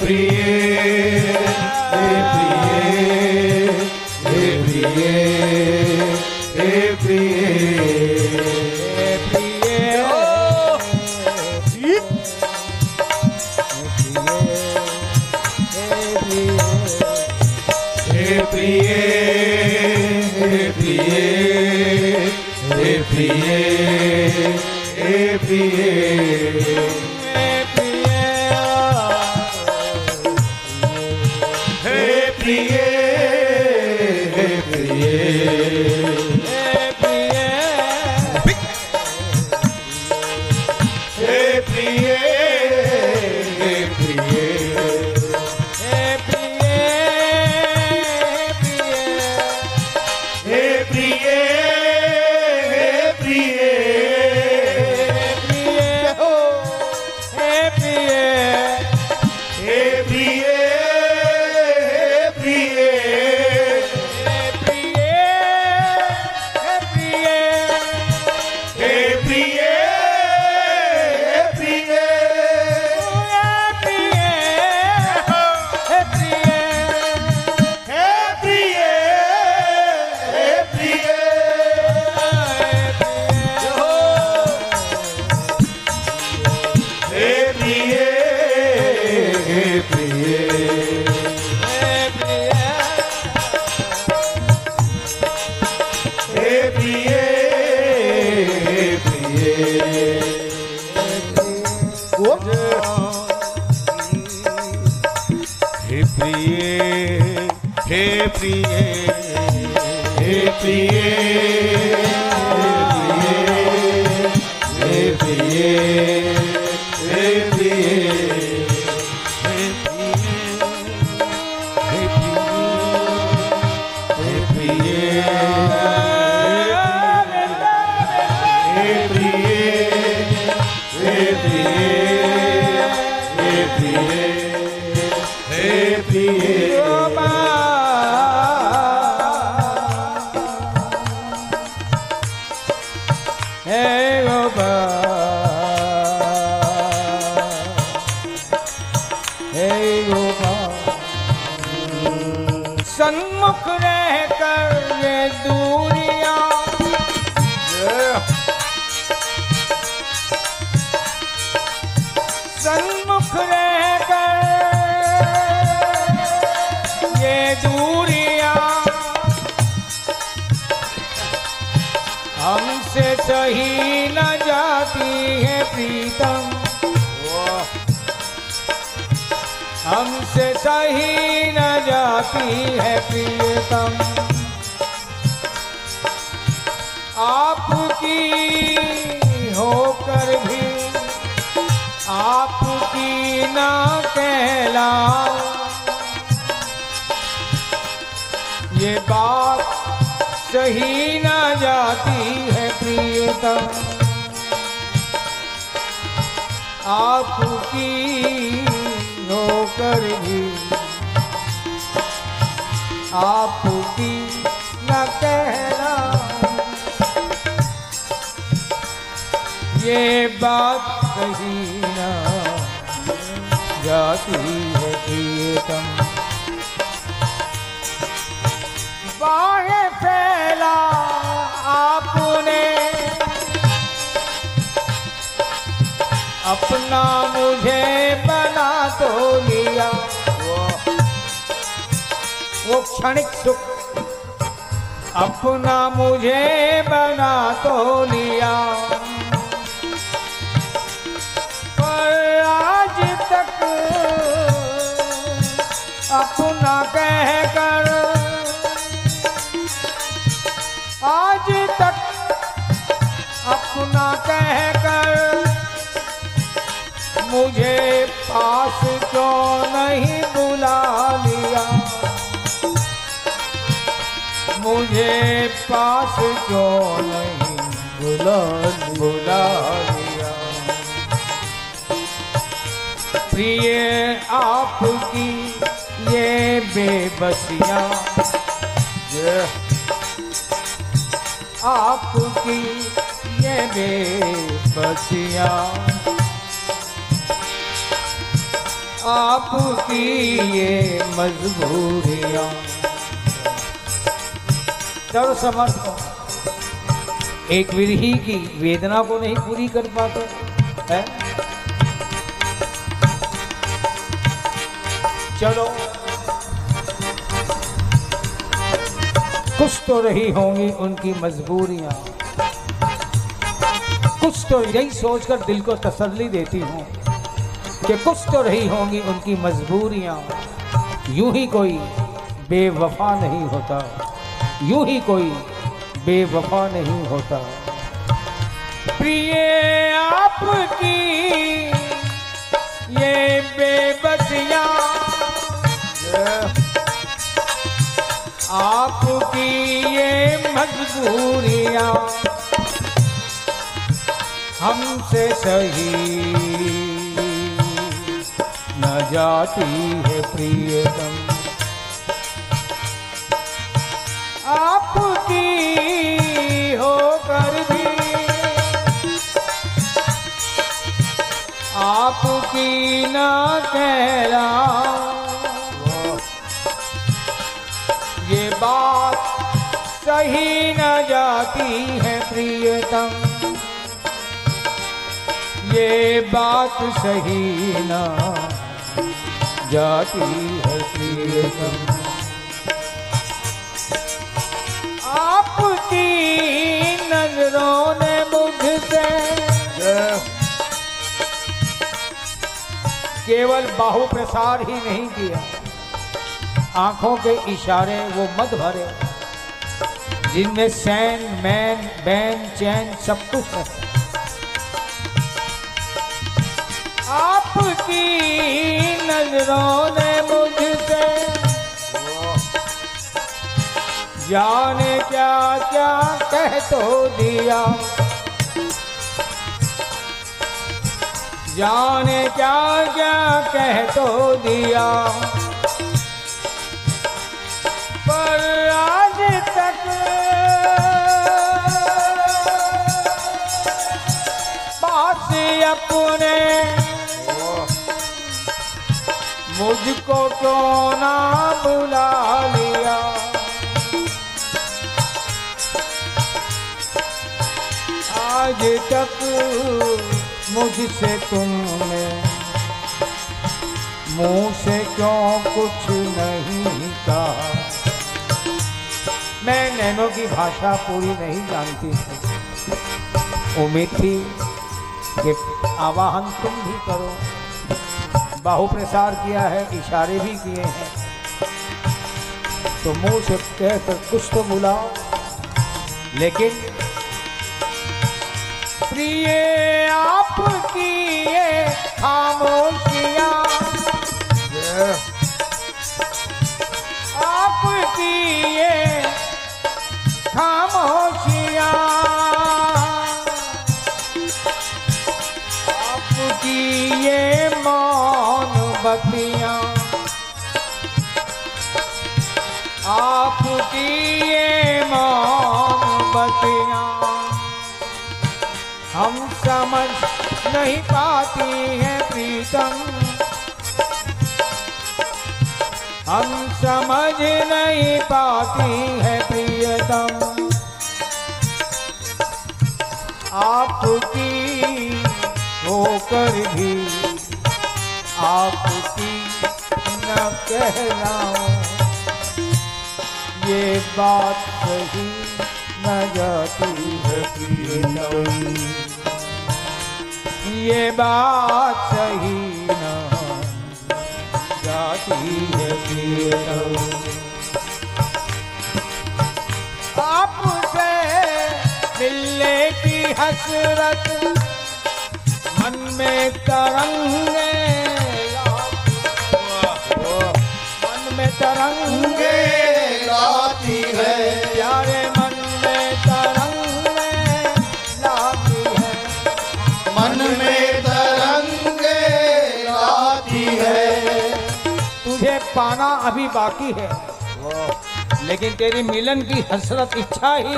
प्रिय। sempre. प्रिय हे प्रिय हे प्रिय हे प्रिय हे प्रिय। हे पिए हे पिए हे पिए प्रीतम हमसे सही न जाती है प्रियतम। आपकी होकर भी, आपकी ना कहला ये बात सही न जाती है प्रियतम। आपकी होकर भी। आपकी न कहना। ये बात सही न जाती है प्रियतम बाहें फैला आपने अपना मुझे बना तो लिया। वो क्षणिक सुख। अपना मुझे बना तो लिया। पर आज तक अपना कहकर आज मुझे पास क्यों नहीं बुला लिया? मुझे पास क्यों नहीं बुला बुला लिया? प्रिय, आपकी ये बेबसिया, आपकी ये बेबसियाँ। आपकी ये मजबूरियाँ। सर्व समर्थ। एक विरही की वेदना को नहीं पूरी कर पाते, है? चलो। कुछ तो रही होंगी उनकी मजबूरियाँ। कुछ तो यही सोचकर दिल को तसल्ली देती हूँ। कि कुछ तो रही होंगी उनकी मजबूरियाँ। यूँ ही कोई बेवफा नहीं होता। यूँ ही कोई बेवफा नहीं होता। प्रिय आपकी ये बेबसियाँ, आपकी ये मजबूरियाँ हमसे सही जाती है प्रियतम। आपकी होकर भी आपकी ना कहला। ये बात सही न जाती है प्रियतम। ये बात सही न जाती है आपकी नज़रों ने मुझसे केवल बाहु प्रसार ही नहीं किया। आँखों के इशारे वो मत भरे जिनमें सैन मैन बैन चैन सब कुछ है नज़रों ने मुझसे जाने क्या क्या कह तो दिया। जाने क्या क्या कह तो दिया। पर आज तक पास अपने मुझको क्यों ना बुला लिया? आज तक मुझसे तुमने मुँह से क्यों कुछ नहीं कहा? मैं नैनो की भाषा पूरी नहीं जानती। थी उम्मीद थी कि आवाहन तुम भी करो। बाहु प्रसार किया है इशारे भी किए हैं। तो मुँह से कहकर कुछ तो बुलाओ। लेकिन प्रिय आपकी ये खामोशियाँ आपकी ये आपकी ये हम समझ नहीं पाती हैं प्रीतम। हम समझ नहीं पाती है प्रियतम। आपकी होकर भी आपकी न कहलाऊं। ये बात सही न जाती है प्रियतम ये बात सही न जाती है प्रियतम आपसे मिलने की हसरत मन में तरंगे। मन में तरंगे। लाती है। प्यारे मन में तरंगे लाती है। मन में तरंगे लाती है। तुझे पाना अभी बाकी है। लेकिन तेरी मिलन की हसरत इच्छा ही।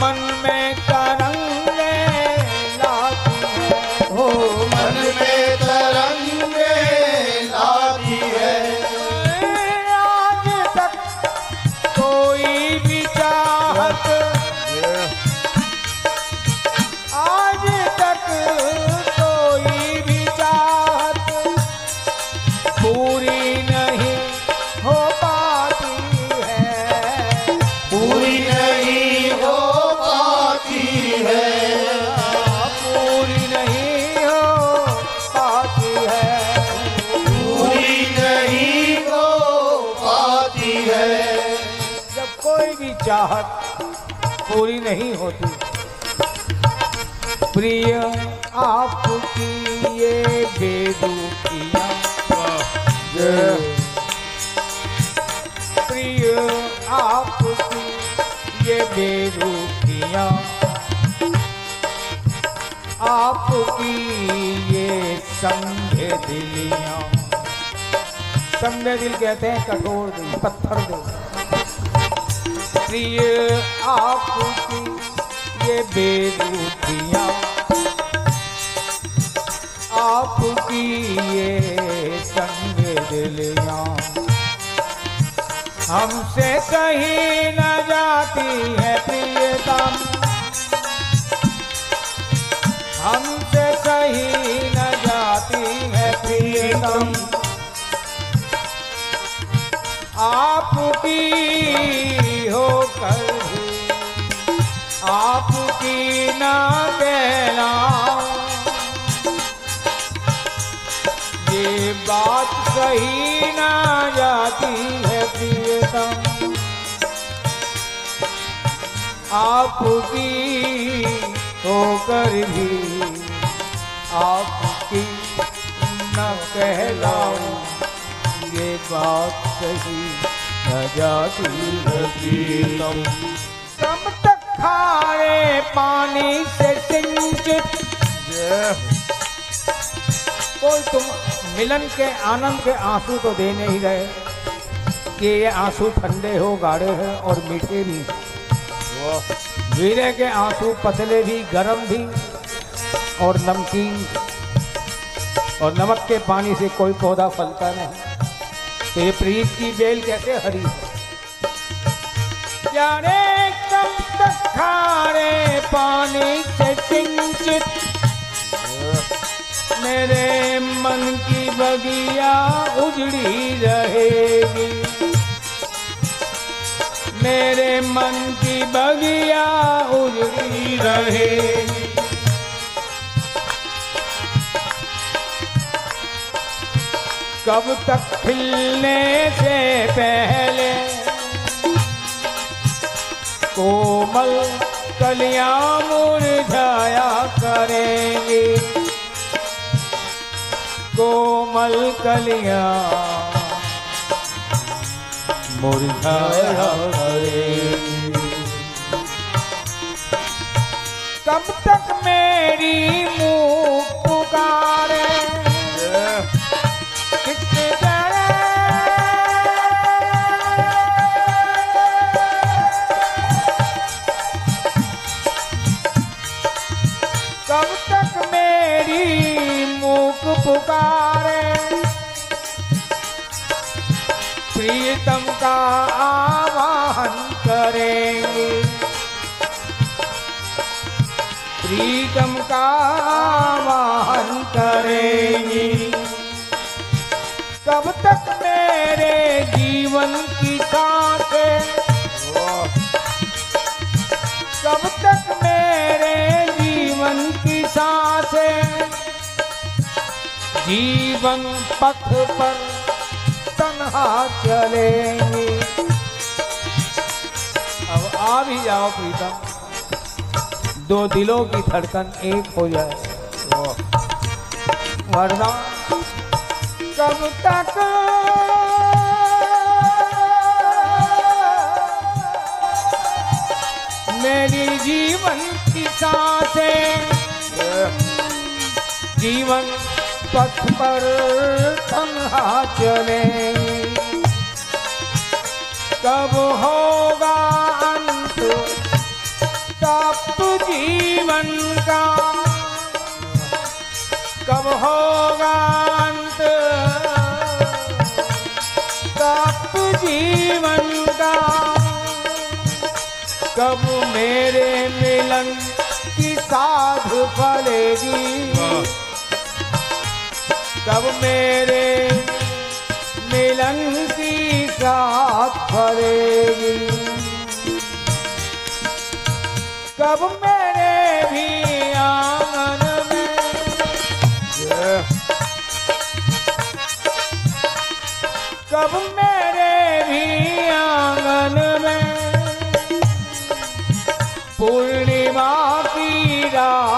मन में तरंगे चाहत पूरी नहीं होती। प्रिय, आपकी ये बेदुखियाँ। प्रिय, आपकी ये बेरुखियाँ आपकी ये संघे दिलियाँ। संघे दिल कहते हैं कठोर दिल, पत्थर दिल। प्रिय आपकी ये बेरुखियाँ। आपकी ये संग दिलियाँ हमसे कहीं न जाती है प्रियतम हमसे कहीं न जाती है प्रियतम आपकी होकर भी आपकी ना कहलाऊं ये बात सही ना जाती है प्रियतम। आपकी होकर भी आपकी न कहलाऊं। ये बात सही तक खारे पानी से कोई तुम मिलन के आनंद के आँसू तो दे नहीं रहे कि ये आँसू ठंडे हो गाढ़े हैं और मीठे भी। वीरे के आँसू पतले भी गर्म भी और नमकीन और नमक के पानी से कोई पौधा फलता नहीं। तो ये प्रीत की बेल कैसे हरी? जाने कब तक खारे पानी से सिंचित। मेरे मन की बगिया उजड़ी रहेगी। मेरे मन की बगिया उजड़ी रहेगी। कब तक खिलने से पहले कोमल कलियाँ मुरझाया करेंगी। कोमल कलिया मुरझाया करेंगी। कब तक मेरी जीवन पथ पर तन्हा चलेंगे। अब आ भी जाओ प्रीतम। दो दिलों की धड़कन एक हो जाए। वरना कब तक? मेरी जीवन की साँसें। जीवन पथ पर तन्हा चले। कब होगा अंत तप जीवन का? कब होगा अंत तप जीवन का? कब मेरे मिलन की साध पड़ेगी हाँ। कब मेरे मिलन की साथ फलेगी कब मेरे भी आँगन में कब मेरे भी आँगन में पूर्णिमा की रात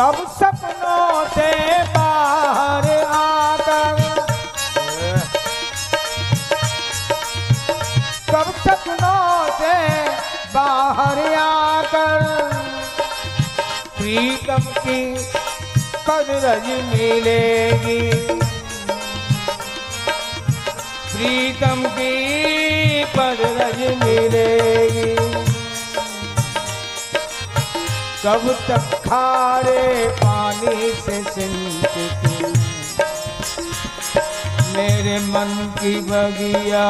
कब सपनों से बाहर आकर। कब सपनों से बाहर आकर। प्रीतम की कदरज मिलेगी। प्रीतम की कदरज मिलेगी। कब तक खारे पानी से सिंचती। मेरे मन की बगिया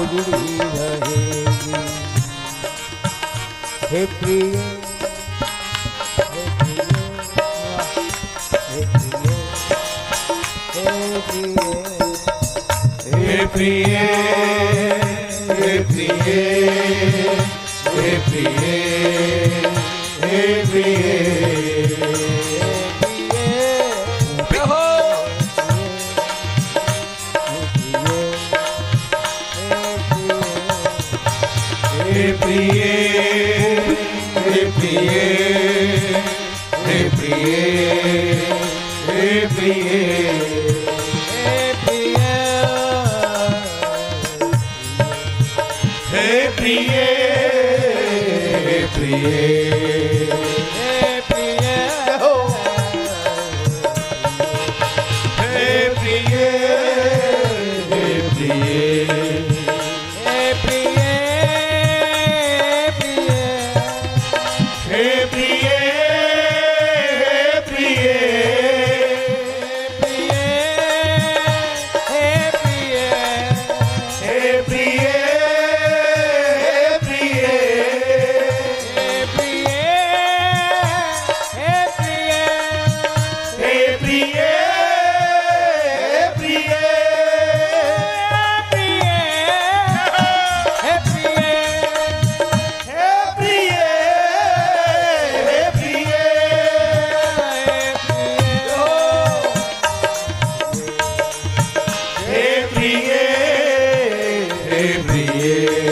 उजड़ी रहेगी। हे प्रिय प्रिय प्रिय प्रिय। Yeah. प्रिय